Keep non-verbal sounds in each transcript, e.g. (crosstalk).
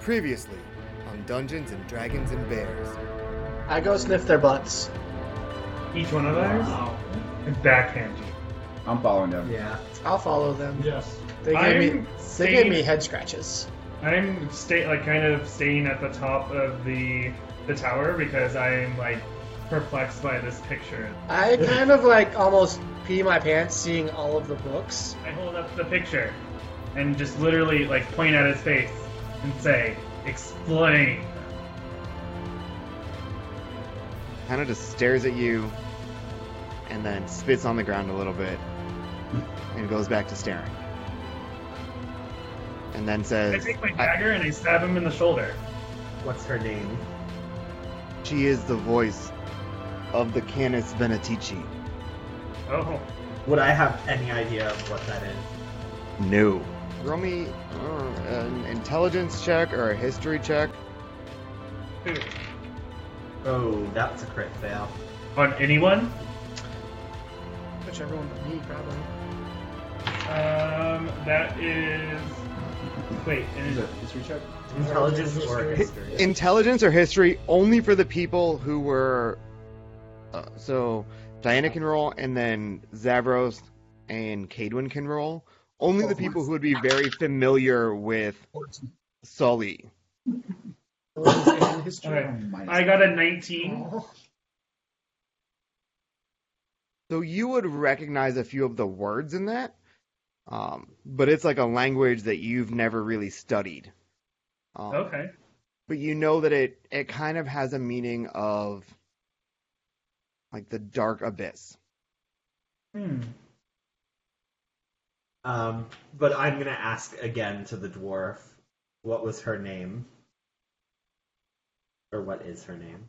Previously on Dungeons and Dragons and Bears. I go sniff their butts. Each one of ours? And backhand you. I'm following them. Yeah, I'll follow them. Yes. They gave me I'm they gave me staying- head scratches. I'm stay like kind of staying at the top of the the tower because I'm like perplexed by this picture. I kind of like almost pee my pants seeing all of the books. I hold up the picture and just literally like point at his face and say, "Explain." Kind of just stares at you and then spits on the ground a little bit and goes back to staring. And then says, I take my I- dagger and I stab him in the shoulder. What's her name? She is the voice of the Canis Venatici. Oh, Would I have any idea of what that is? No. Roll me uh, an intelligence check or a history check. Oh, that's a crit fail. On anyone? Whichever one but me, probably. Um, that is. Wait, Is is it history check? Intelligence or history? Intelligence or history only for the people who were. Uh, so Diana can roll, and then Zavros and Cadwin can roll. Only the people who would be very familiar with Sully. In. (laughs) Alright. I got a 19. Oh. So you would recognize a few of the words in that, um, but it's like a language that you've never really studied. Um, Okay. But you know that it it kind of has a meaning of like the dark abyss. Hmm. Um, but I'm gonna ask again to the dwarf. What was her name? Or what is her name?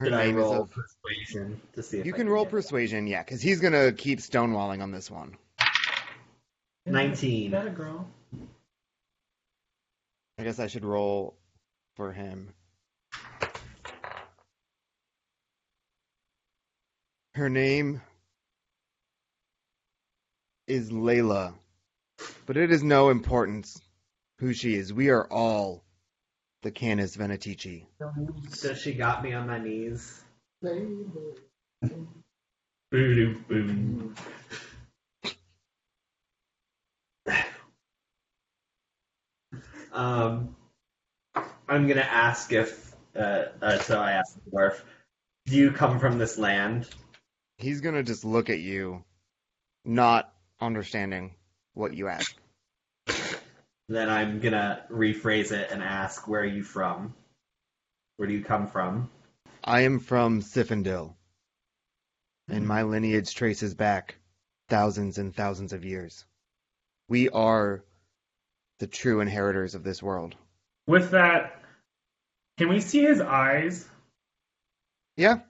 Her Did I name is roll a- persuasion to see if You I can roll get it? persuasion, yeah, because he's gonna keep stonewalling on this one. Nineteen. That a girl? I guess I should roll for him. Her name is Layla, but it is no importance who she is. We are all the Canis Venatici. So she got me on my knees. Boo-doo-boo. (laughs) Um, I'm gonna ask if. Uh, uh, so I asked the dwarf, "Do you come from this land?" He's gonna just look at you, not understanding what you ask. Then I'm gonna rephrase it and ask, "Where are you from? Where do you come from?" I am from Sifendil, and my lineage traces back thousands and thousands of years. We are the true inheritors of this world. With that, can we see his eyes? Yeah,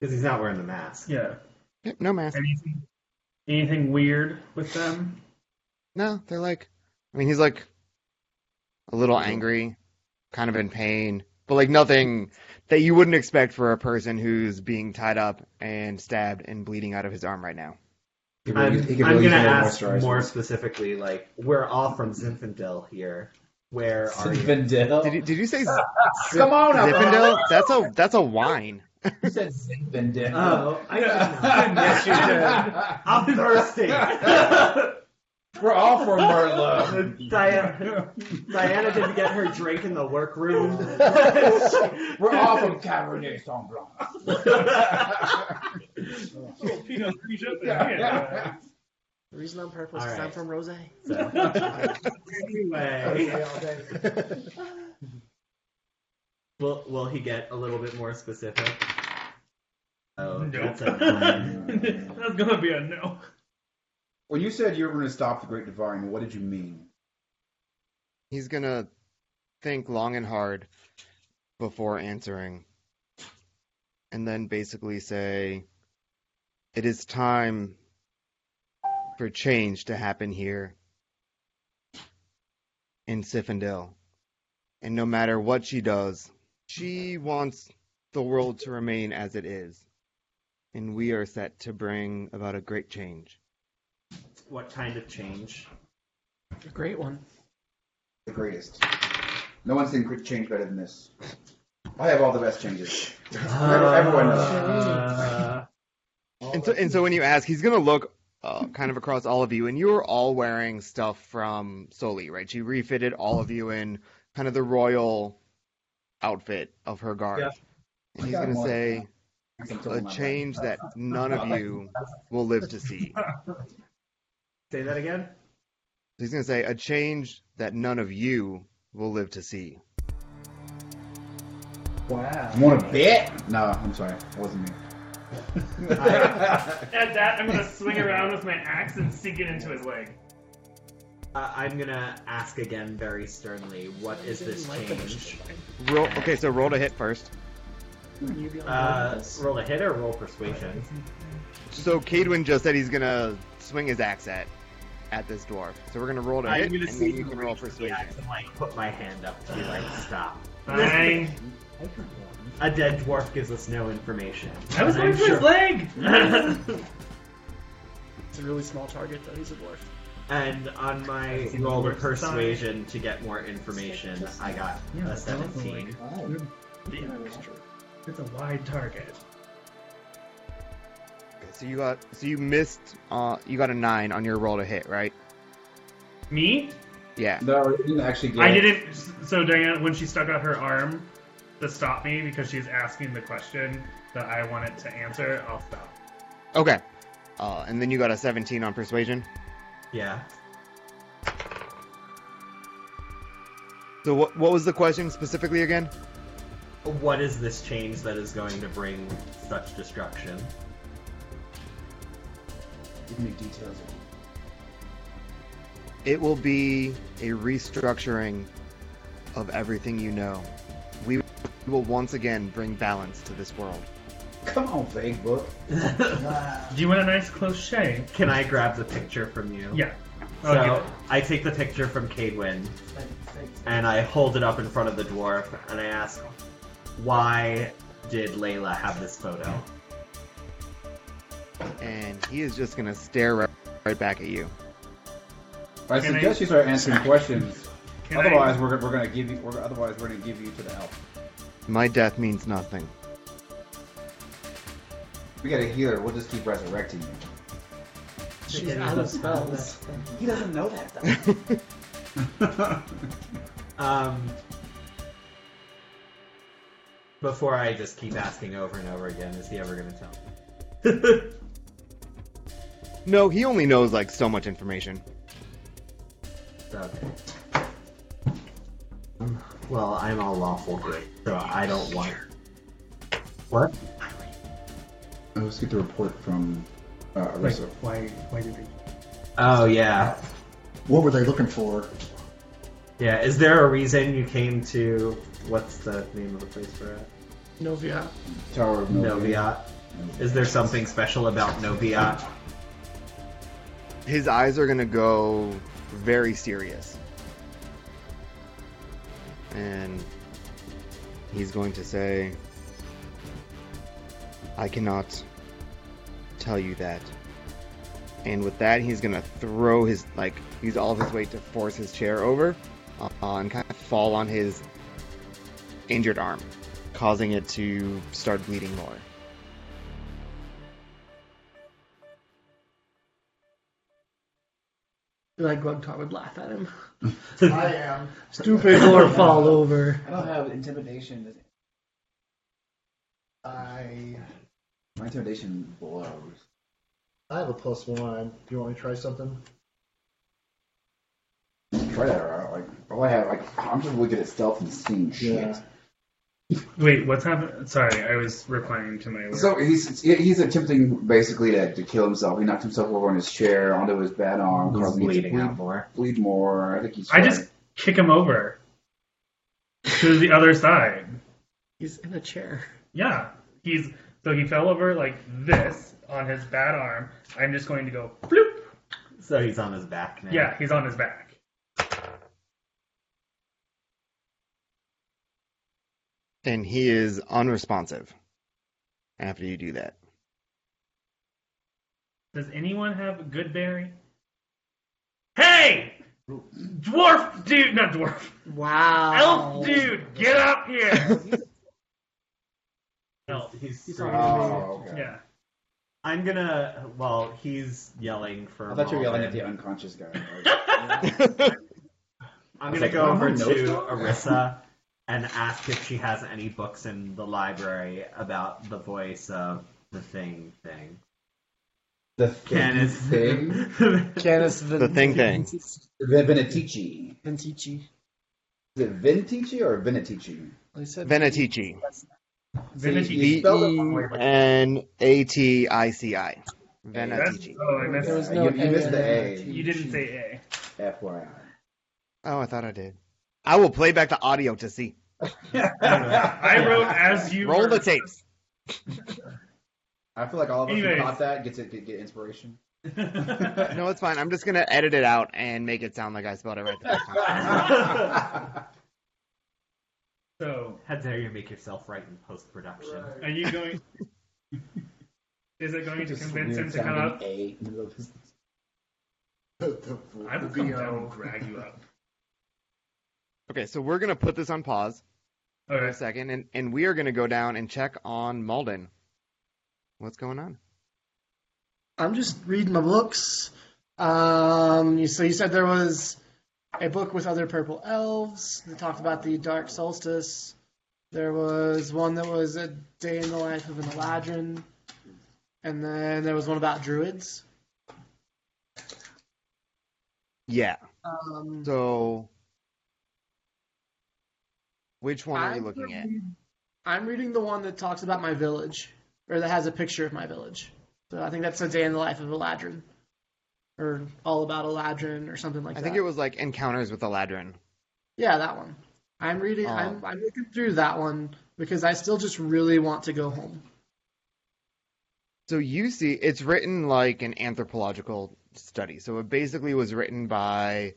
Because he's not wearing the mask. Yeah. yep, no mask. Anything, anything weird with them? No, they're like, I mean, he's like a little angry, kind of in pain, but like nothing that you wouldn't expect for a person who's being tied up and stabbed and bleeding out of his arm right now. He I'm, really- I'm gonna use a little ask more specifically, like, we're all from Zinfandel here. Where are you? Zinfandel. Did you, did you say Z- (laughs) Come on, Zinfandel? That's a that's a wine. You said Zinfandel. Oh, I (laughs) Yes, you did. I'm thirsty. We're all from Merlot. Diana, Diana didn't get her drink in the workroom. (laughs) We're all from Cabernet Sauvignon. Pinot Grigio, yeah. The reason I'm purple is All 'cause I'm from Rose. So, anyway, will will he get a little bit more specific? Oh, Nope. that's a. (laughs) That's gonna be a no. When you said you were going to stop the Great Divine, what did you mean? He's gonna think long and hard before answering, and then basically say, "It is time for change to happen here in Sifandil, and no matter what she does, she wants the world to remain as it is, and we are set to bring about a great change." What kind of change? A great one. The greatest. No one's seen great change better than this. I have all the best changes. Everyone knows. Uh, And so, and so when you ask, he's gonna look uh, kind of across all of you, and you're all wearing stuff from Soli, right? She refitted all of you in kind of the royal outfit of her guard. Yeah. And he's gonna one. say I'm still a change that none of you will live to see. say that again. He's gonna say a change that none of you will live to see. Wow. You want a bet? No, I'm sorry. That wasn't me. (laughs) At that, I'm gonna swing (laughs) around with my axe and sink it into his leg. Uh, I'm gonna ask again very sternly. What is this change? Roll. Okay, so roll to hit first. You be on Uh, roll a hit or roll persuasion? So Cadwin just said he's gonna swing his axe at at this dwarf. So we're gonna roll to I'm hit, gonna and see then you can roll persuasion. Yeah, I can, like put my hand up to be like stop. (laughs) Fine. A dead dwarf gives us no information. I was And going for sure- his leg. (laughs) It's a really small target, though. He's a dwarf. And on my Seen roll of dwarfs persuasion to get more information, I got Yeah, a that's also, 17. Yeah, it's a wide target. Okay, so you got so you missed. Uh, you got a nine on your roll to hit, right? Me? Yeah. No, it didn't actually get. I didn't. So Diana, when she stuck out her arm to stop me because she's asking the question that I wanted to answer, I'll stop. Okay. Uh, and then you got a 17 on persuasion. Yeah. So what what was the question specifically again? What is this change that is going to bring such destruction? Give me details. It will be a restructuring of everything you know. We will once again bring balance to this world. Come on, vague book. (laughs) Do you want a nice close shave? Can I grab the picture from you? Yeah. Oh, I'll So I take the picture from Cadwin and I hold it up in front of the dwarf and I ask, why did Layla have this photo? And he is just gonna stare right, right back at you. I Can I- suggest you start answering (laughs) questions. Can I- otherwise, we're, we're going to give you. We're, otherwise, we're going to give you to the elf. My death means nothing. We got a healer. We'll just keep resurrecting you. She's out of spells. He doesn't know that though. (laughs) (laughs) Um, before I just keep asking over and over again, is he ever going to tell me? (laughs) no, he only knows like so much information. okay. Um, Well, I'm all lawful good, so I don't want. What? Let's get the report from uh, Arissa. why? Why did they? Oh yeah, What were they looking for? yeah. Is there a reason you came to? What's the name of the place we're at? Novia. Tower of Noviat. Is there something special about Noviat? His eyes are gonna go very serious. And he's going to say, I cannot tell you that. And with that, he's gonna throw his, like, use all of his weight to force his chair over uh, and kind of fall on his injured arm, causing it to start bleeding more. Like Grugtar would laugh at him. (laughs) I am. Stupid or fall over. I don't have intimidation. I My intimidation blows. I have a plus one. Do you want me to try something? Try that out. Like all I have, like I'm just really good at stealth and seeing shit. Yeah. Wait, what's happening? Sorry, I was replying to my. So he's he's attempting basically to, to kill himself. He knocked himself over on his chair onto his bad arm, He's causing it to bleeding bleed, out more. bleed more. I think he's. I just kick him over to the other side. He's in a chair. Yeah, he's so he fell over like this on his bad arm. I'm just going to go bloop. So he's on his back now. Yeah, he's on his back. And he is unresponsive after you do that. Does anyone have a good berry? Hey, Dwarf dude, not dwarf. Wow. Elf dude, get up here. (laughs) Elf. He's He's. Oh, okay. Yeah. I'm gonna. Well, he's yelling for. I thought you were yelling at the unconscious guy. (laughs) (laughs) I'm gonna like, go "Oh, over to stop." Arissa and ask if she has any books in the library about the voice of the thing thing. the thing. Canis thing. (laughs) Canis The thing thing. Vin- Vinatici. Ventici. Is it Vinatici or Vinatici? They said Venatici. Vinatici. You V spelled it E wrong way. N A T I C I. That's, Venatici. oh, I missed There was no You- you missed the A. A. You didn't say FYI. Oh, I thought I did. I will play back the audio to see. (laughs) I wrote as you Roll were. the tapes. I feel like all of us Anyways. who caught that gets it get, get inspiration. (laughs) No, it's fine. I'm just gonna edit it out and make it sound like I spelled it right the first time. (laughs) So, How dare you make yourself right in post production? are you going? Is it going to Just convince him weird to come sounding up? A in the middle of his- I will come down and drag you up. Okay, so we're gonna put this on pause for a second, and, and we are gonna go down and check on Malden. What's going on? I'm just reading my books. Um, you, so you said there was a book with other purple elves that talked about the dark solstice. There was one that was a day in the life of an Eladrin, and then there was one about druids. Yeah. Um, So, which one are you I'm looking at? I'm reading the one that talks about my village, or that has a picture of my village. So I think that's a day in the life of Eladrin, or all about Eladrin, or something like I that. I think it was like Encounters with Eladrin. Yeah, that one. I'm reading. Oh. I'm I'm looking through that one because I still just really want to go home. So you see, it's written like an anthropological study. So it basically was written by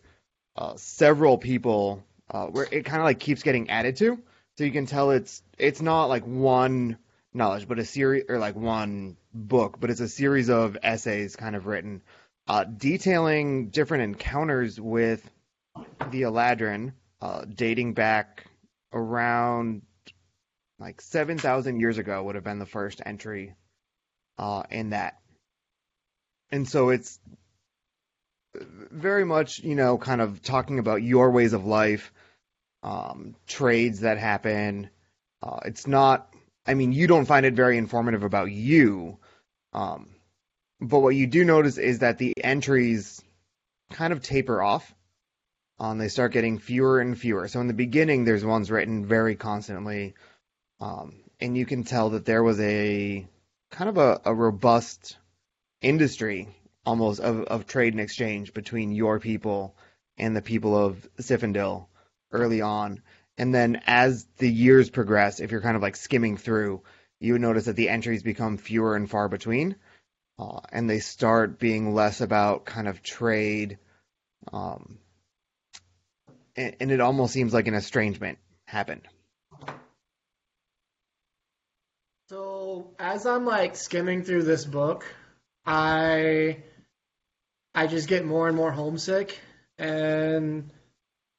uh, several people, uh, where it kind of like keeps getting added to. So you can tell it's it's not like one knowledge, but a series or like one book, but it's a series of essays kind of written, uh, detailing different encounters with the Eladrin, uh, dating back around like seven thousand years ago would have been the first entry uh, in that. And so it's very much, you know, kind of talking about your ways of life, um, trades that happen. Uh, it's not, I mean, you don't find it very informative about you. Um, but what you do notice is that the entries kind of taper off. Um, they start getting fewer and fewer. So in the beginning, there's ones written very constantly. Um, and you can tell that there was a kind of a, a robust industry almost of, of trade and exchange between your people and the people of Sifindil early on. And then as the years progress, if you're kind of like skimming through, you would notice that the entries become fewer and far between. Uh, and they start being less about kind of trade. Um, and, and it almost seems like an estrangement happened. So as I'm like skimming through this book, I I just get more and more homesick, and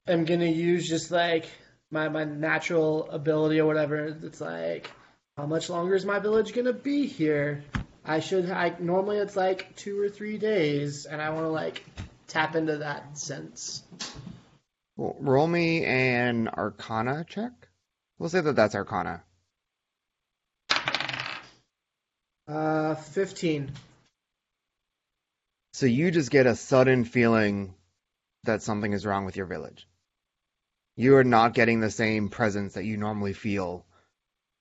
I'm gonna use just like my my natural ability or whatever. It's like, how much longer is my village gonna be here? I should. I normally it's like two or three days, and I want to like tap into that sense. Well, roll me an Arcana check. We'll say that that's Arcana. Uh, fifteen. So you just get a sudden feeling that something is wrong with your village. You are not getting the same presence that you normally feel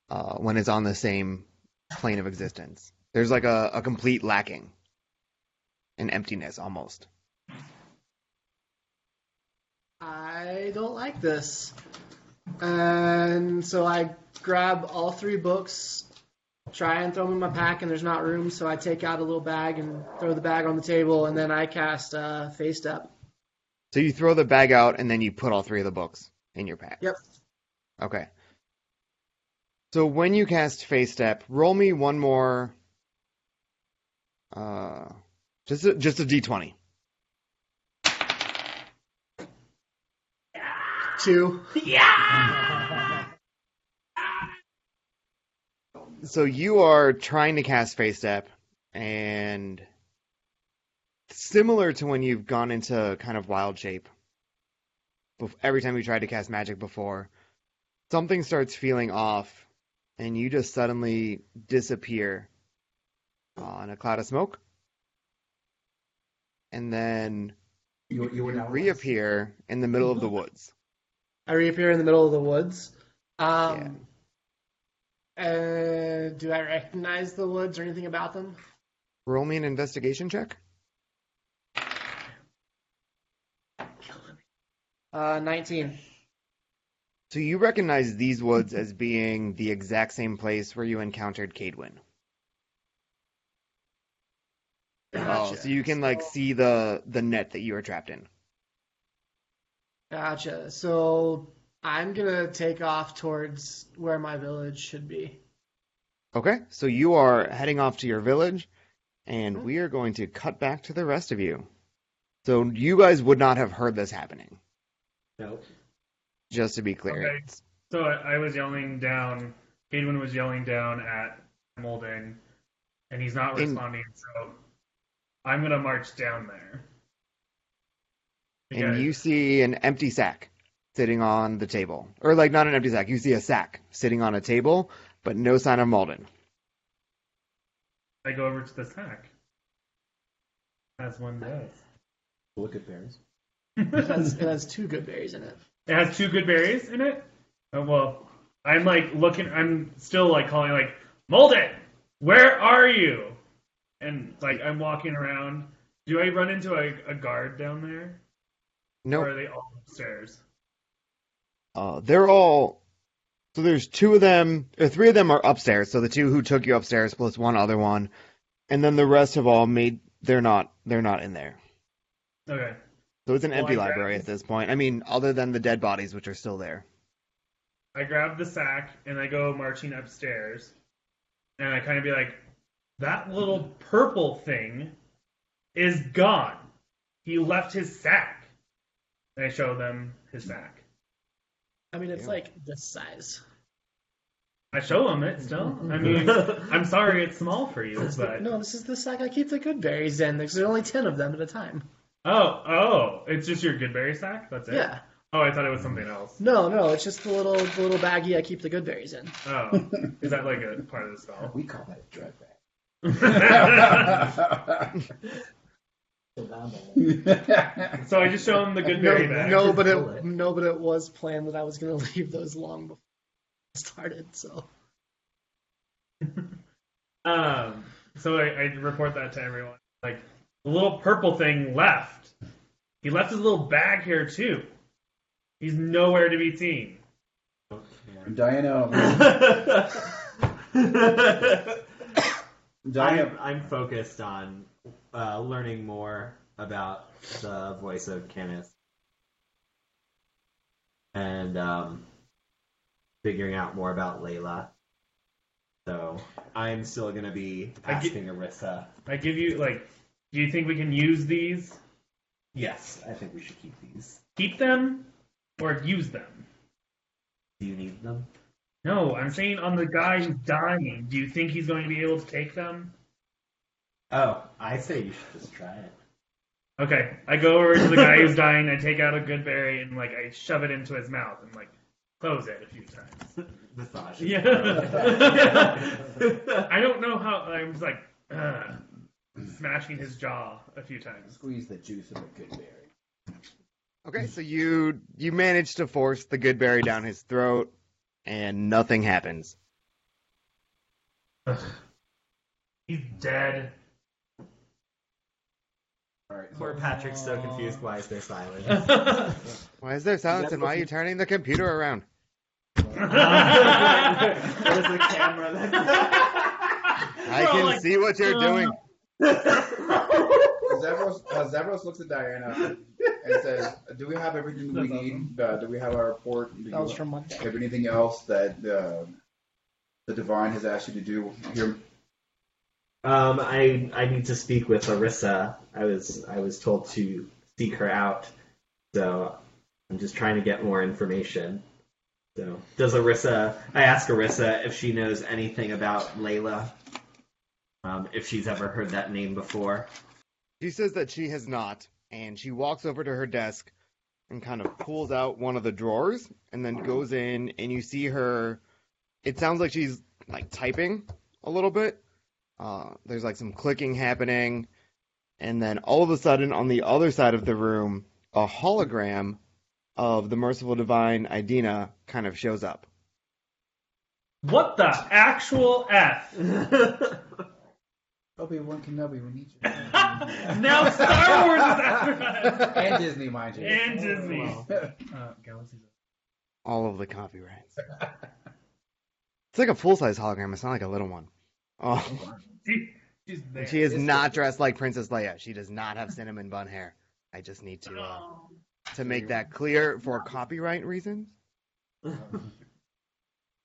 uh, when it's on the same plane of existence. There's like a, a complete lacking, an emptiness almost. I don't like this. And so I grab all three books, try and throw them in my pack, and there's not room, so I take out a little bag and throw the bag on the table, and then I cast uh, Fey Step. So you throw the bag out and then you put all three of the books in your pack. Yep. Okay. So when you cast Fey Step, roll me one more. Uh, just a, just a d20. Two. So you are trying to cast Fey Step, and similar to when you've gone into kind of wild shape, every time you tried to cast magic before, something starts feeling off, and you just suddenly disappear on a cloud of smoke. And then You, you you reappear in the middle of the woods. I reappear in the middle of the woods. Um, uh, do I recognize the woods or anything about them? Roll me an investigation check. Uh, 19. So you recognize these woods as being the exact same place where you encountered Cadwin. Oh, so you can like see the the net that you were trapped in. Gotcha. So I'm gonna take off towards where my village should be. Okay, so you are heading off to your village, and mm-hmm. we are going to cut back to the rest of you. So you guys would not have heard this happening, Nope. just to be clear. Okay. So I, I was yelling down. Cadwin was yelling down at Molden, and he's not In- responding. So I'm gonna march down there. And you see an empty sack sitting on the table, or like not an empty sack. You see a sack sitting on a table, but no sign of Malden. I go over to the sack. As one does. Look at berries. It has, it has two good berries in it. It has two good berries in it. Oh well, I'm like looking. I'm still like calling like Molden, where are you? And like I'm walking around. Do I run into a, a guard down there, No, or are they all upstairs? Uh, they're all. So there's two of them, or three of them are upstairs. So the two who took you upstairs plus one other one, and then the rest have all made. They're not. They're not in there. Okay. So it's an Well, empty library at this point. I mean, other than the dead bodies, which are still there. I grab the sack and I go marching upstairs, and I kind of be like, "That little purple thing is gone. He left his sack." And I show them his sack. I mean, it's Yeah. like this size. I show them it still. Mm-hmm. I mean, (laughs) I'm sorry it's small for you, but No, this is the sack I keep the good berries in. There's only ten of them at a time. oh, oh, it's just your good berry sack. That's it. Yeah. Oh, I thought it was something else. No, no, it's just the little the little baggie I keep the good berries in. Oh, is that like a part of the spell? (laughs) We call that a drug bag. (laughs) So down there. so I just show him the good No, bag. no, but it no, but it was planned that I was gonna (laughs) leave those long before I started. So (laughs) Um, so I, I report that to everyone. Like, the little purple thing left. He left his little bag here too. He's nowhere to be seen. Diana, I'm, Diana, (laughs) I'm focused on uh, learning more about the voice of Canis and um, figuring out more about Layla. So I'm still gonna be I get- asking Arissa. I give you like, do you think we can use these? Yes, I think we should keep these. Keep them or use them? Do you need them? No, I'm saying on the guy who's dying. Do you think he's going to be able to take them? Oh, I say you should just try it. Okay, I go over to the guy who's (laughs) dying. I take out a good berry and like I shove it into his mouth and like close it a few times. (laughs) Massage. Yeah. (laughs) I don't know how. I'm just like uh, (clears throat) smashing his jaw a few times. squeeze the juice of a good berry. Okay, so you you manage to force the good berry down his throat, and nothing happens. He's dead. All right. Poor Patrick's so confused. Why is there silence? (laughs) Why is there silence, and why are you turning the computer around? There's a camera. (laughs) I We're all can like, see what you're doing. Zavros, uh, Zavros looks at Diana and says, "Do we have everything we That's need? Uh, do we have our report? Do that was you from Monday. have anything else that uh, the divine has asked you to do here?" Um, I I need to speak with Larissa. I was I was told to seek her out, so I'm just trying to get more information. So, does Arissa? I ask Arissa if she knows anything about Layla. Um, if she's ever heard that name before. She says that she has not, and she walks over to her desk and kind of pulls out one of the drawers and then goes in and you see her it sounds like she's like typing a little bit. Uh, there's like some clicking happening, and then all of a sudden on the other side of the room, a hologram of the merciful divine Idina kind of shows up. What the actual F? (laughs) Obi Wan Kenobi, we need you. (laughs) now Star Wars is after us. and Disney, mind you. And Disney. Wow. Uh, Galaxy's All of the copyrights. It's like a full size hologram. It's not like a little one. Oh, She, she is not dressed like Princess Leia. She does not have cinnamon bun hair. I just need to uh, to make that clear for copyright reasons. (laughs)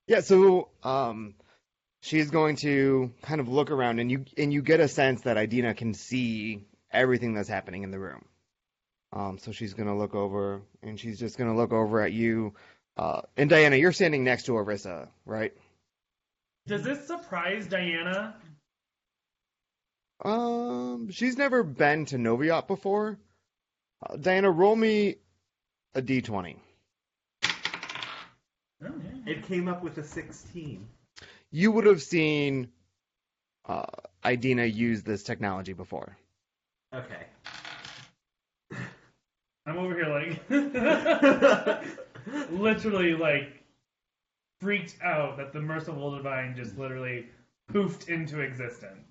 Yeah, so um, she's going to kind of look around, and you and you get a sense that Idina can see everything that's happening in the room. Um, so she's gonna look over, and she's just gonna look over at you. Uh, and Diana, you're standing next to Arissa, right? Does this surprise Diana? Um, she's never been to Noviot before. Uh, Diana, roll me a d20. Oh, it came up with a 16. You would have seen uh, Idina use this technology before. Okay. I'm over here like (laughs) literally like freaked out that the merciful divine just literally poofed into existence.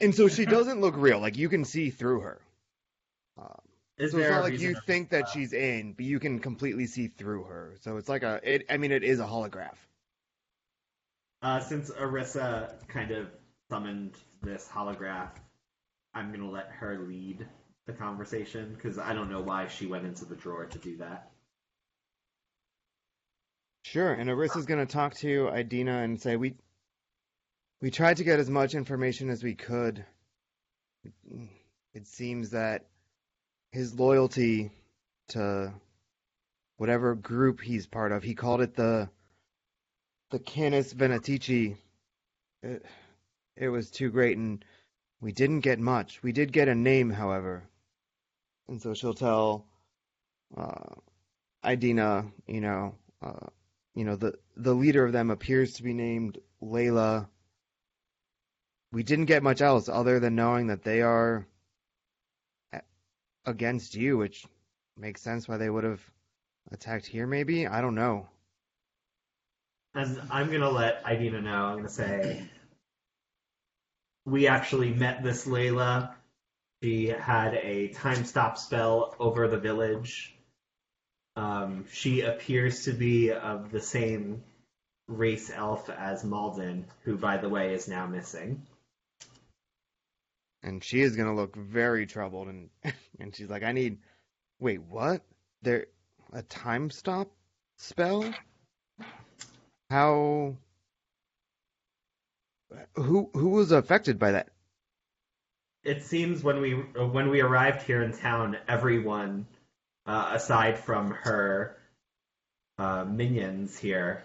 And so she doesn't look real. Like you can see through her. Um, Is so it's not like you think that she's in, but you can completely see through her. So it's like a. It, I mean, it is a holograph. Uh, since Arissa kind of summoned this holograph, I'm gonna let her lead the conversation because I don't know why she went into the drawer to do that. Sure. And Arissa's gonna talk to Idina and say we. We tried to get as much information as we could. It seems that his loyalty to whatever group he's part of, he called it the the Canis Venatici. It, it was too great, and we didn't get much. We did get a name, however, and so she'll tell uh, Idina, you know, uh, you know, the the leader of them appears to be named Layla. We didn't get much else other than knowing that they are against you, which makes sense why they would have attacked here. Maybe I don't know. And I'm gonna let Idina know. I'm gonna say we actually met this Layla. She had a time stop spell over the village. Um, she appears to be of the same race elf as Malden, who, by the way, is now missing. and she is gonna look very troubled and (laughs) and she's like i need wait what? There a time stop spell? How who who was affected by that? It seems when we when we arrived here in town, everyone, uh, aside from her uh, minions here,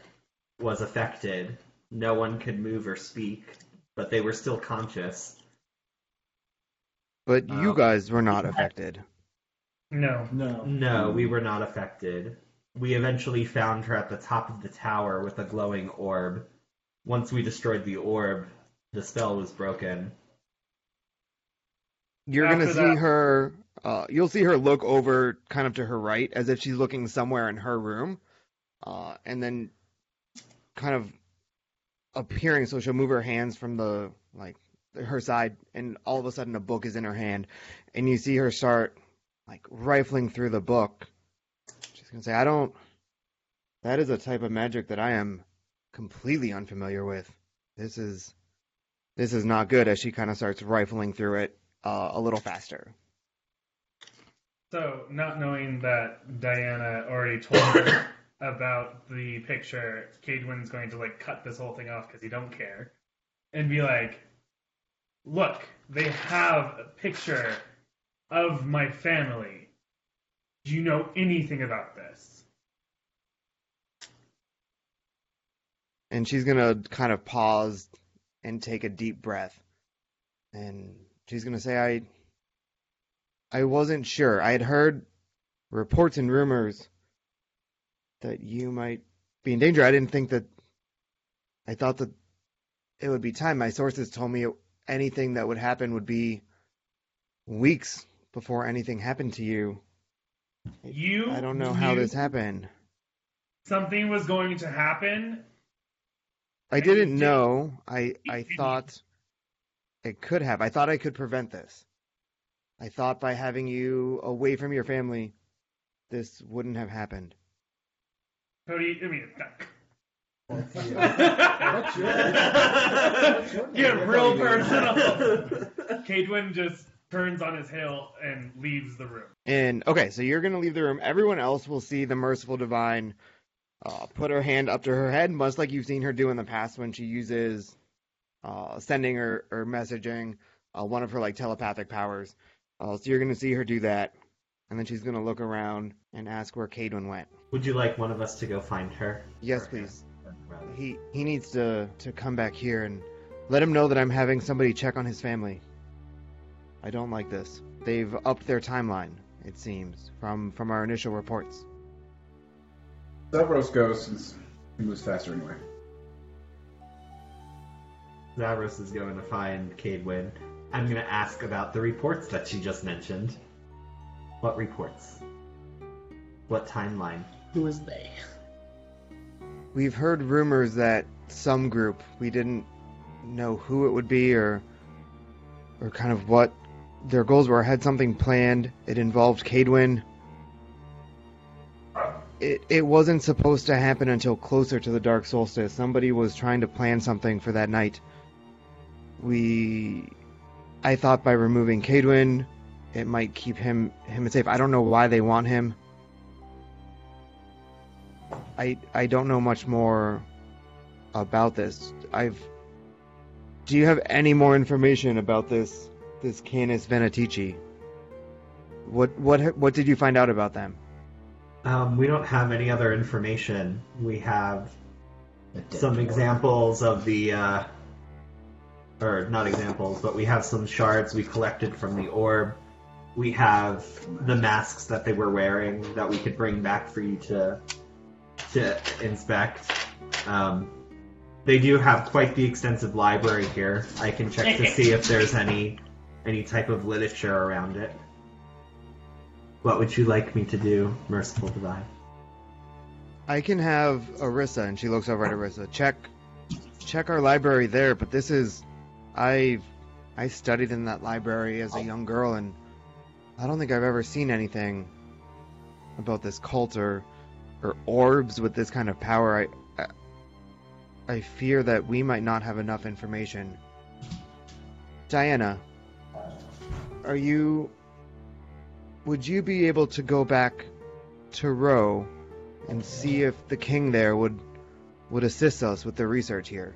was affected. No one could move or speak, but they were still conscious. but you Um, guys were not affected No. No. No, we were not affected. We eventually found her at the top of the tower with a glowing orb. Once we destroyed the orb, the spell was broken. you're gonna see that- her uh you'll see her look over kind of to her right as if she's looking somewhere in her room. Uh and then kind of appearing so she'll move her hands from the like her side and all of a sudden a book is in her hand. And you see her start like rifling through the book. She's gonna say i don't that is a type of magic that i am completely unfamiliar with. This is this is not good as she kind of starts rifling through it uh, a little faster So, not knowing that Diana already told her (coughs) about the picture, Cadwin's going to like cut this whole thing off because he don't care, and be like, "Look, they have a picture of my family. Do you know anything about this? And she's gonna kind of pause and take a deep breath. And she's gonna say, I I wasn't sure. I had heard reports and rumors that you might be in danger. I didn't think that I thought that it would be time. My sources told me anything that would happen would be weeks before anything happened to you. You I don't know how this happened. Something was going to happen. I didn't know. I I thought it could have. I thought I could prevent this. I thought by having you away from your family, this wouldn't have happened. Cody, I mean, What's (laughs) your- get real personal. Cadwin just turns on his heel and leaves the room. And okay, so you're gonna leave the room. Everyone else will see the merciful divine uh, put her hand up to her head, much like you've seen her do in the past when she uses uh, sending or, or messaging, uh, one of her like telepathic powers. Uh, so you're gonna see her do that, and then she's gonna look around and ask where Cadwin went. Would you like one of us to go find her? Yes, please. He he needs to to come back here and let him know that I'm having somebody check on his family. I don't like this. They've upped their timeline, it seems, from from our initial reports. Zavros goes since he moves faster anyway. Zavros is going to find Cadwin. I'm going to ask about the reports that she just mentioned. What reports? What timeline? Who is they? We've heard rumors that some group, we didn't know who it would be or or kind of what their goals were, had something planned. It involved Cadwin. It it wasn't supposed to happen until closer to the dark solstice. Somebody was trying to plan something for that night. We I thought by removing Cadwin it might keep him him safe. I don't know why they want him. I I don't know much more about this. I've Do you have any more information about this this Canis Venatici? What what what did you find out about them? Um, we don't have any other information. We have some dwarf. examples of the, uh, or not examples, but we have some shards we collected from the orb. We have the masks that they were wearing that we could bring back for you to to inspect. Um, they do have quite the extensive library here. I can check to see if there's any any type of literature around it. What would you like me to do, Merciful Divine? I can have Arissa, and she looks over at Arissa. Check check our library there, but this is I I studied in that library as a oh. young girl, and I don't think I've ever seen anything about this cult or or orbs with this kind of power. I I, I fear that we might not have enough information. Diana, are you? Would you be able to go back to Roe and see if the king there would would assist us with the research here?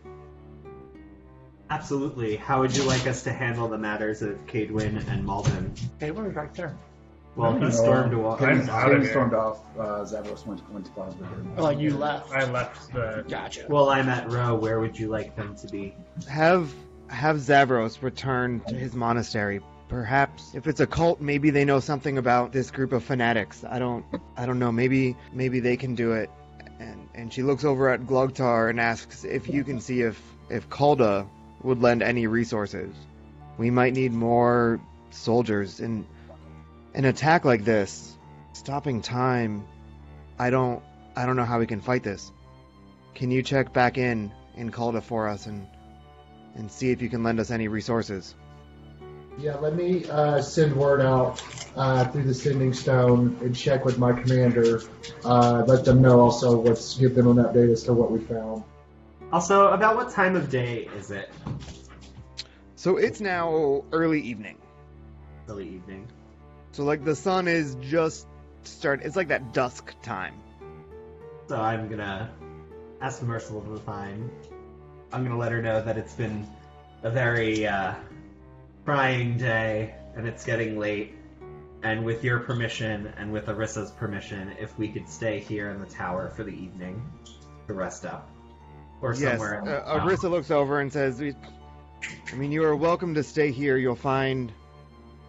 Absolutely. How would you like us to handle the matters of Cadwin and Malden? Hey, we're right there. Well, he stormed a walk. I'm Hayden- out of Hayden here. stormed off. Uh, Zavros went went to pause with him. Oh, you left. I left the. Gotcha. Well, I'm at Row. Where would you like them to be? Have have Zavros return to his monastery. Perhaps if it's a cult, maybe they know something about this group of fanatics. I don't I don't know. Maybe maybe they can do it. And and she looks over at Glugtar and asks if you can see if if Kalda would lend any resources. We might need more soldiers in an attack like this. Stopping time. I don't I don't know how we can fight this. Can you check back in in Kalda for us and and see if you can lend us any resources? Yeah, let me uh, send word out uh, through the sending stone and check with my commander. Uh, let them know also what's give them an update as to what we found. Also, about what time of day is it? So it's now early evening. Early evening. So like the sun is just start. It's like that dusk time. So I'm gonna ask Merciful Divine. I'm gonna let her know that it's been a very uh, trying day and it's getting late. and with your permission and with Arissa's permission, if we could stay here in the tower for the evening to rest up, or Yes. somewhere. in Uh. Arissa looks over and says, "I mean, you are welcome to stay here. You'll find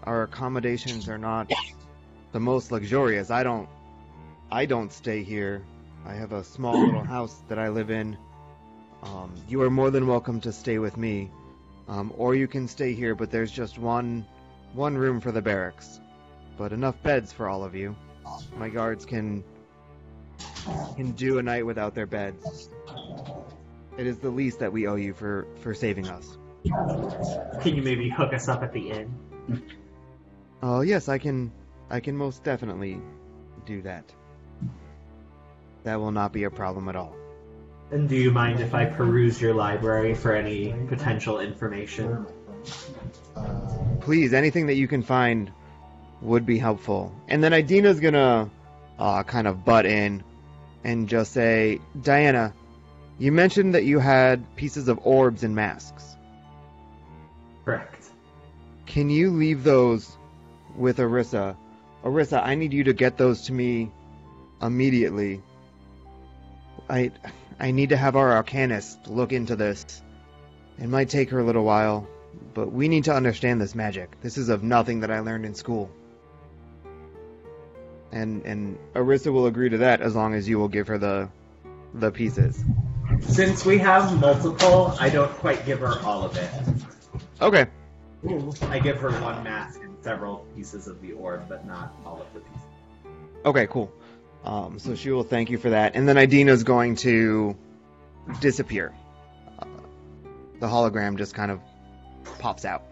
our accommodations are not the most luxurious. I don't, I don't stay here. I have a small (clears throat) little house that I live in. Um, you are more than welcome to stay with me, um, or you can stay here. But there's just one, one room for the barracks, but enough beds for all of you. My guards can." Can do a night without their beds. It is the least that we owe you for for saving us. Can you maybe hook us up at the inn? Oh yes, I can. I can most definitely do that. That will not be a problem at all. And do you mind if I peruse your library for any potential information? Uh, Please, anything that you can find would be helpful. And then Idina's gonna uh, kind of butt in and just say, Diana, you mentioned that you had pieces of orbs and masks. Correct. Can you leave those with Arissa? Arissa, I need you to get those to me immediately. I I need to have our arcanist look into this. It might take her a little while, but we need to understand this magic. This is of nothing that I learned in school. And and Arissa will agree to that as long as you will give her the the pieces. Since we have multiple, I don't quite give her all of it. Okay. I give her one mask and several pieces of the orb, but not all of the pieces. Okay, cool. Um, so she will thank you for that, and then Idina's going to disappear. Uh, the hologram just kind of pops out.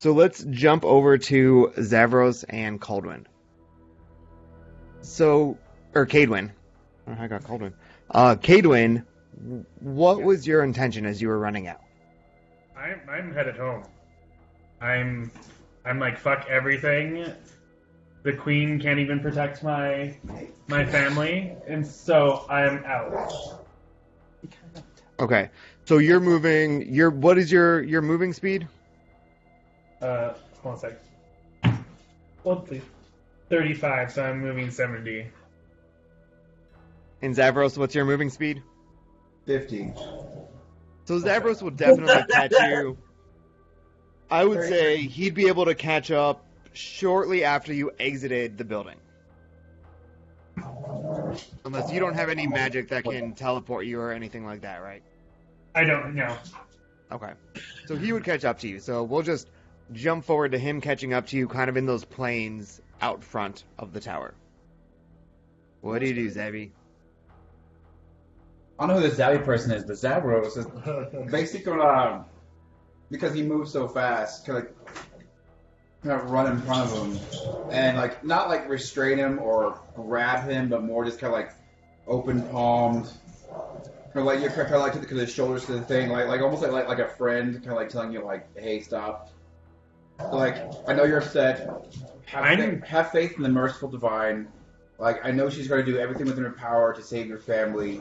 So let's jump over to Zavros and Caldwin. So, or Cadwin. Oh, I got Caldwin. Uh, Cadwin, what was your intention as you were running out? I'm I'm headed home. I'm I'm like fuck everything. The queen can't even protect my my family, and so I'm out. Okay. So you're moving. Your what is your your moving speed? Uh, hold on a sec. Hold please. Thirty-five, so I'm moving seventy. And Zavros, what's your moving speed? Fifty. So Zavros will definitely (laughs) catch you. I would say he'd be able to catch up shortly after you exited the building. Unless you don't have any magic that can teleport you or anything like that, right? I don't know. Okay. So he would catch up to you. So we'll just jump forward to him catching up to you kind of in those plains out front of the tower. What do you do, Zabi? I don't know who the Zabi person is, but Zavros is basically gonna, because he moves so fast, kind of, kind of run in front of him, and like not like restrain him or grab him, but more just kind of like open palmed, kind of like you're kind of like to the, to the shoulders to the thing, like like almost like like, like a friend, kind of like telling you like, hey, stop. Like I know you're upset. Have, I'm- fa- have faith in the merciful divine. Like I know she's going to do everything within her power to save your family.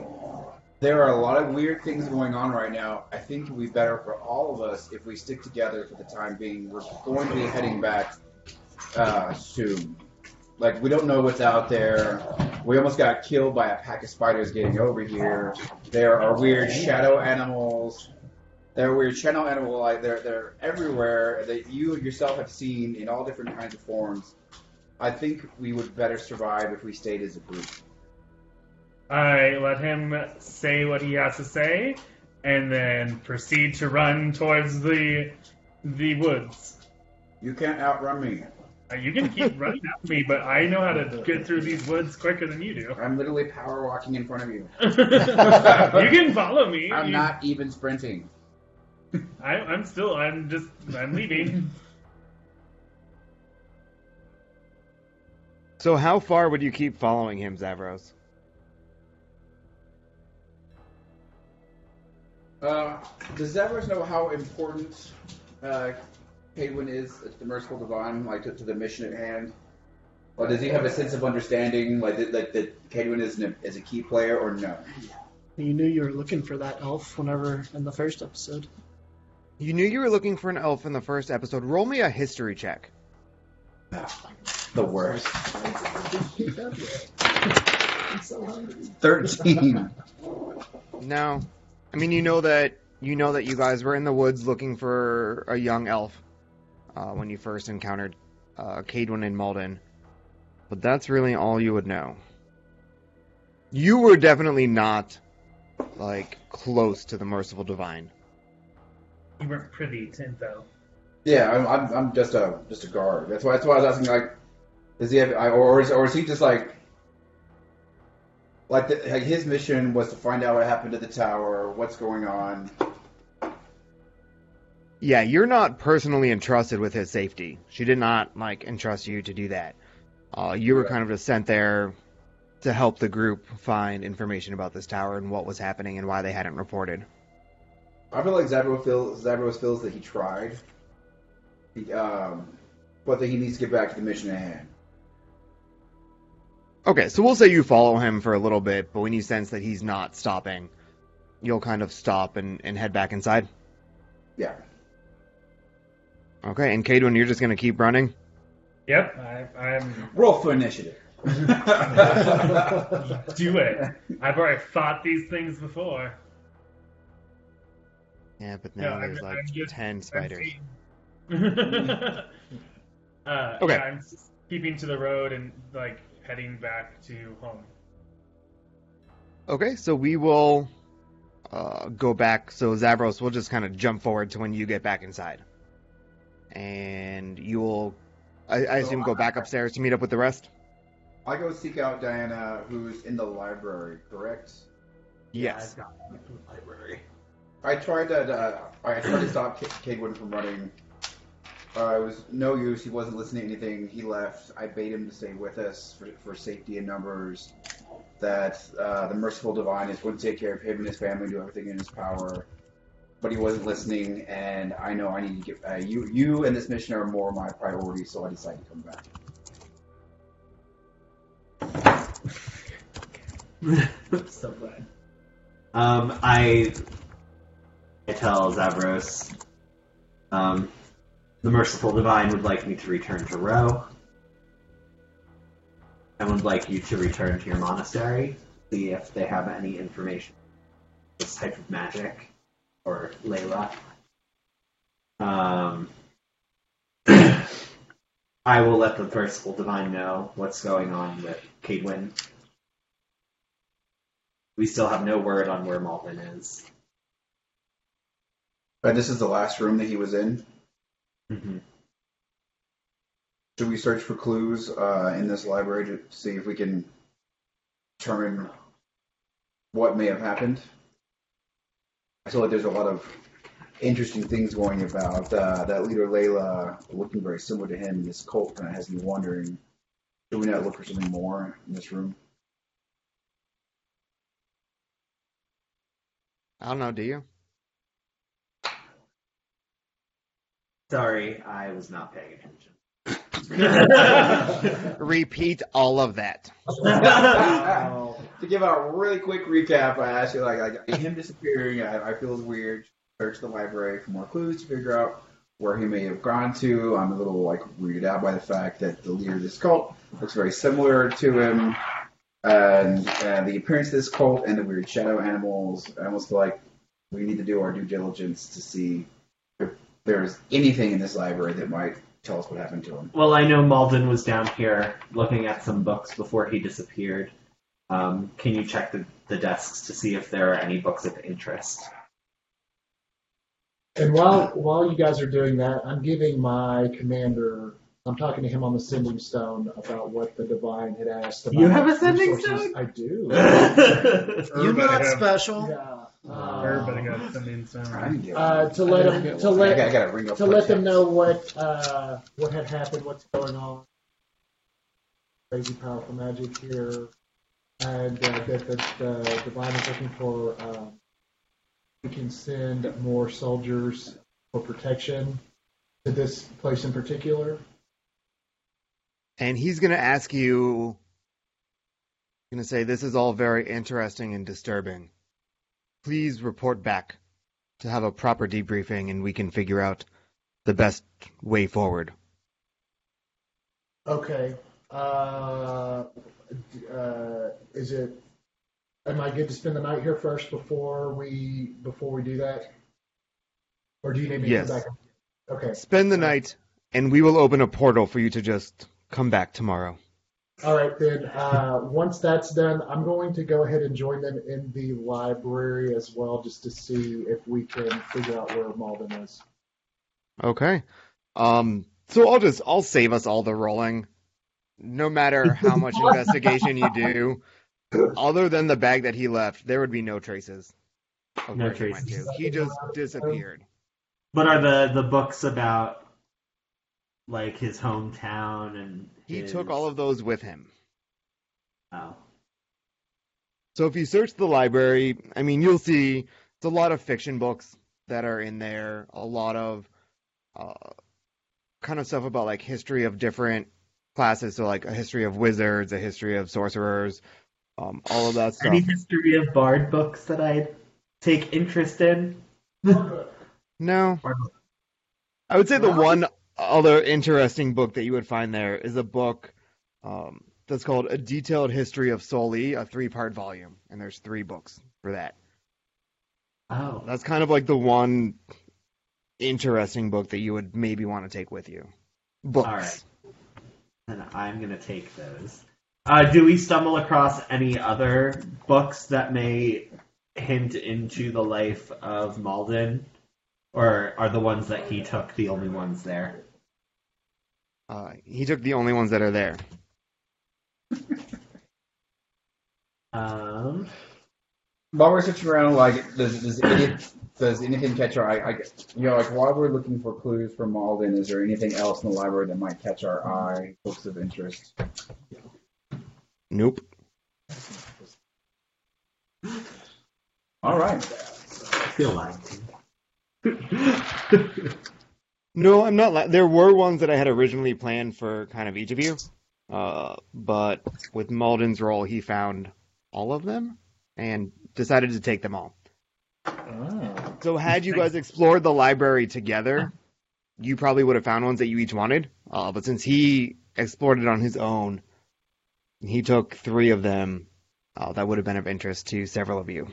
There are a lot of weird things going on right now. I think it would be better for all of us if we stick together for the time being. We're going to be heading back uh, soon. Like, we don't know what's out there. We almost got killed by a pack of spiders getting over here. There are weird shadow animals. There are weird animals. Like, they're, they're everywhere that you yourself have seen in all different kinds of forms. I think we would better survive if we stayed as a group. I let him say what he has to say, and then proceed to run towards the the woods. You can't outrun me. Uh, You can keep running after me, but I know how to get through these woods quicker than you do. I'm literally power walking in front of you. (laughs) you can follow me. I'm You- not even sprinting. (laughs) I, I'm still. I'm just. I'm leaving. So how far would you keep following him, Zavros? Uh, does Zavros know how important uh, Cadwin is to the Merciful Divine, like to, to the mission at hand? Or does he have a sense of understanding, like that, like, that Cadwin is, an, is a key player, or no? You knew you were looking for that elf whenever in the first episode. You knew you were looking for an elf in the first episode. Roll me a history check. The worst. I'm so hungry. Thirteen. No, I mean you know that you know that you guys were in the woods looking for a young elf uh, when you first encountered uh, Cadwin and Malden, but that's really all you would know. You were definitely not like close to the merciful divine. You weren't privy to info. Yeah, I'm, I'm, I'm just a just a guard. That's why that's why I was asking. Like, does he have, I- or is, or is he just like, like, the, like his mission was to find out what happened to the tower, what's going on. Yeah, you're not personally entrusted with his safety. She did not like entrust you to do that. Uh, you were Right. kind of just sent there to help the group find information about this tower and what was happening and why they hadn't reported. I feel like Zavros feels Zavros feels that he tried, he, um, but that he needs to get back to the mission at hand. Okay, so we'll say you follow him for a little bit, but when you sense that he's not stopping, you'll kind of stop and, and head back inside. Yeah. Okay, and Cadwin, you're just gonna keep running. Yep, I, I'm. Roll for initiative. (laughs) Do it. I've already fought these things before. Yeah, but No, now I'm- there's like I'm just- ten I'm spiders. seeing- (laughs) uh, Okay. Yeah, I'm just keeping to the road and like heading back to home. Okay, so we will uh, go back. So Zavros, we'll just kind of jump forward to when you get back inside, and you will, I, I So assume, go back I- upstairs to meet up with the rest. I go seek out Diana, who's in the library. Correct. Yes. I've got one from the library. I tried to. Uh, I tried to stop K- from running. Uh, it was no use. He wasn't listening to anything. He left. I bade him to stay with us for, for safety in numbers. That uh, the merciful divine is going to take care of him and his family, do everything in his power. But he wasn't listening, and I know I need to get uh, you. You and this mission are more my priority, so I decided to come back. (laughs) so glad. Um, I I tell Zavros, um, the merciful divine would like me to return to Row. I would like you to return to your monastery, see if they have any information on this type of magic or Layla. Um, (clears throat) I will let the merciful divine know what's going on with Cadwin. We still have no word on where Malvin is. And this is the last room that he was in. Mm-hmm. Should we search for clues uh, in this library to see if we can determine what may have happened? I feel like there's a lot of interesting things going about. Uh, that leader Layla looking very similar to him. This cult kind of has me wondering: Should we not look for something more in this room? I don't know. Do you? Sorry, I was not paying attention. (laughs) Repeat all of that. (laughs) to give a really quick recap, I asked you like, like him disappearing. I, I feel is weird. Search the library for more clues to figure out where he may have gone to. I'm a little like weirded out by the fact that the leader of this cult looks very similar to him, and uh, the appearance of this cult and the weird shadow animals. I almost feel like we need to do our due diligence to see if there's anything in this library that might tell us what happened to him. Well, I know Malden was down here looking at some books before he disappeared. Um, can you check the, the desks to see if there are any books of interest? And while while you guys are doing that, I'm giving my commander. I'm talking to him on the sending stone about what the divine had asked. About You have a sending resources. stone? I do. (laughs) You're Everybody not special. Yeah. Everybody Uh, got something I sound. need to get uh, to let I to let gotta, I gotta ring up to let them know what uh, what had happened, what's going on. Crazy powerful magic here, and uh, that the, the divine is looking for. Um, we can send more soldiers for protection to this place in particular. And he's going to ask you, going to say, this is all very interesting and disturbing. Please report back to have a proper debriefing and we can figure out the best way forward. Okay. Uh, uh, is it? Am I good to spend the night here first before we before we do that, or do you need me Yes. to come back? Okay. Spend the night, and we will open a portal for you to just come back tomorrow. All right then. Uh, once that's done, I'm going to go ahead and join them in the library as well, just to see if we can figure out where Malden is. Okay. Um. So I'll just I'll save us all the rolling. No matter how (laughs) much investigation you do, other than the bag that he left, there would be no traces. Of No where he went traces. to. He just disappeared. But are the the books about like his hometown and He his... took all of those with him. Oh. So if you search the library, I mean, you'll see it's a lot of fiction books that are in there. A lot of uh, kind of stuff about like history of different classes. So like a history of wizards, a history of sorcerers, um, all of that stuff. Any history of bard books that I take interest in? (laughs) No, I would say the one other interesting book that you would find there is a book um, that's called A Detailed History of Soli, a three-part volume, and there's three books for that. Oh. That's kind of like the one interesting book that you would maybe want to take with you. Books. All right. And I'm gonna take those. Uh, do we stumble across any other books that may hint into the life of Malden, or are the ones that he took the only ones there? Uh, he took the only ones that are there. (laughs) Um, While we're searching around, like, does does any does anything catch our eye? I, you know, like while we're looking for clues for Malden, is there anything else in the library that might catch our eye? Books of interest. Nope. All right. I feel like. (laughs) No, I'm not. Li- there were ones that I had originally planned for kind of each of you, uh, but with Malden's roll, he found all of them and decided to take them all. Ah. So had you guys explored the library together, you probably would have found ones that you each wanted. Uh, but since he explored it on his own, he took three of them. Uh, that would have been of interest to several of you.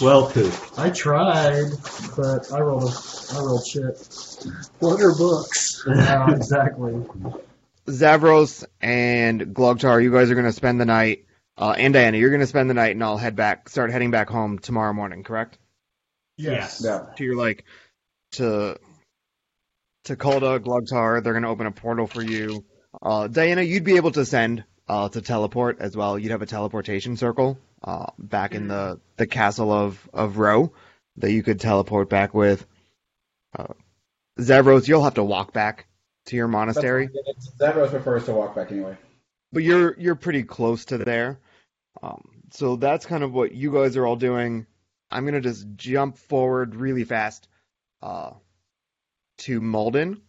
Well, poop. I tried, but I rolled a, I rolled shit. What are books? Yeah, exactly. Zavros and Glogtar, you guys are going to spend the night, uh, and Diana, you're going to spend the night, and I'll head back, start heading back home tomorrow morning, correct? Yes. Yeah. To your like, to to Kalda, Glogtar, they're going to open a portal for you. Uh, Diana, you'd be able to send uh, to teleport as well. You'd have a teleportation circle uh, back in the, the castle of of Ro that you could teleport back with. Uh, Zavros, you'll have to walk back to your monastery. Zavros prefers to walk back anyway. but you're you're pretty close to there. Um, so that's kind of what you guys are all doing. I'm gonna just jump forward really fast uh, to Malden.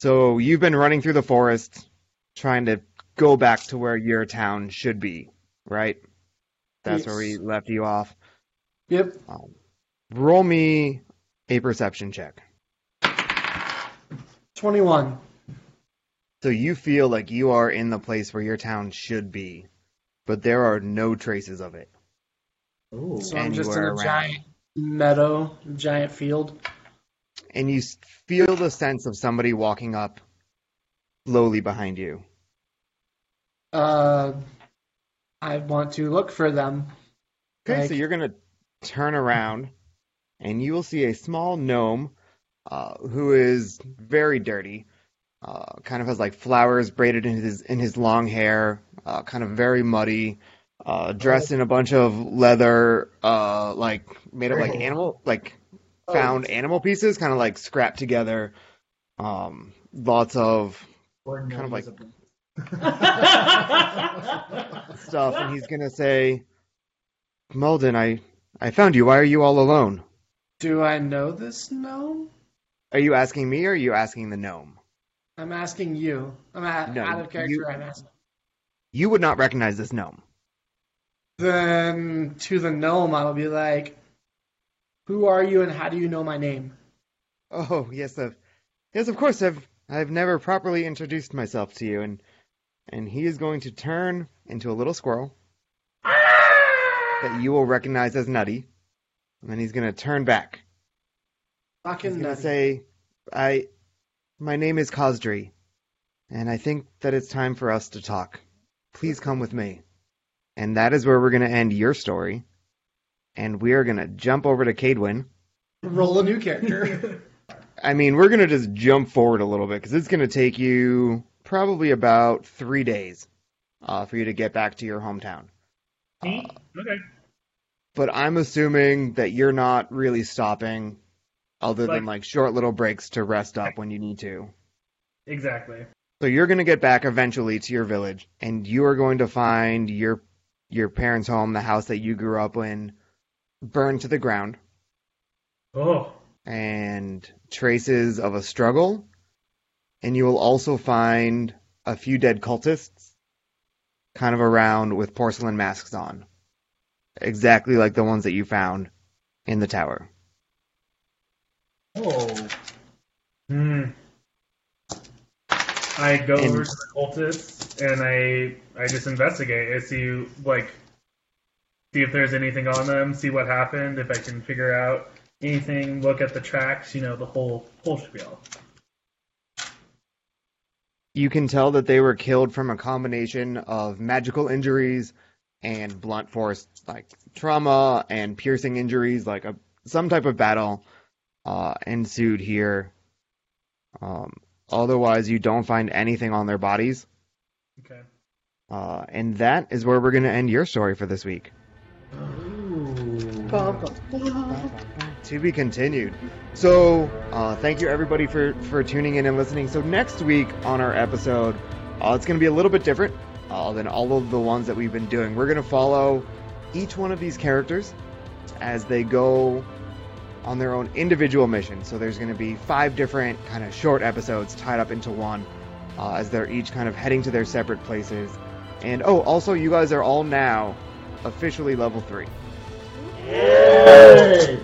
So you've been running through the forest, trying to go back to where your town should be, right? That's where we left you off. Yep. Um, roll me a perception check. 21. So you feel like you are in the place where your town should be, but there are no traces of it. Ooh. So I'm just in a around. giant meadow, giant field. And you feel the sense of somebody walking up slowly behind you. Uh, I want to look for them. Okay, Like- so you're gonna turn around, and you will see a small gnome, uh, who is very dirty. Uh, kind of has like flowers braided in his in his long hair. Uh, kind of very muddy. Uh, dressed in a bunch of leather, uh, like made of like Oh. animal, like found animal pieces, kind of like scrapped together. Um, lots of kind of like-. (laughs) stuff, and he's gonna say, "Malden, I I found you. Why are you all alone? Do I know this gnome? Are you asking me, or are you asking the gnome? I'm asking you. I'm at, No, out of character. you- I'm asking. You would not recognize this gnome. then to the gnome, I would be like, "Who are you, and how do you know my name?" Oh yes, of yes, of course. I've I've never properly introduced myself to you, and and he is going to turn into a little squirrel that you will recognize as Nutty, and then he's going to turn back. Fucking going to nutty. say, "I, my name is Cosdry, and I think that it's time for us to talk. Please come with me." And that is where we're going to end your story, and we are going to jump over to Cadwin. Roll a new character. (laughs) I mean, we're gonna just jump forward a little bit because it's gonna take you probably about three days uh, for you to get back to your hometown. Neat. Okay. But I'm assuming that you're not really stopping, other than Like- like short little breaks to rest up when you need to. Exactly. So you're gonna get back eventually to your village, and you are going to find your your parents' home, the house that you grew up in, burned to the ground, Oh. and traces of a struggle. And you will also find a few dead cultists kind of around with porcelain masks on. Exactly like the ones that you found in the tower. Oh, Hmm. I go And- over to the cultists and I I just investigate. I see like see if there's anything on them, see what happened, if I can figure out anything, look at the tracks, you know, the whole whole spiel. You can tell that they were killed from a combination of magical injuries and blunt force like trauma and piercing injuries, like a some type of battle uh, ensued here. Um, otherwise, you don't find anything on their bodies, Okay. uh, and that is where we're going to end your story for this week. To be continued. So, uh, thank you everybody for for tuning in and listening. So next week on our episode, uh, it's going to be a little bit different uh, than all of the ones that we've been doing. We're going to follow each one of these characters as they go on their own individual mission. So there's going to be five different kind of short episodes tied up into one, uh, as they're each kind of heading to their separate places. And oh, also, you guys are all now officially level three. hey!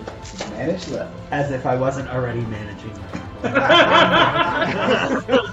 Manage level. As if I wasn't already managing. (laughs) (laughs)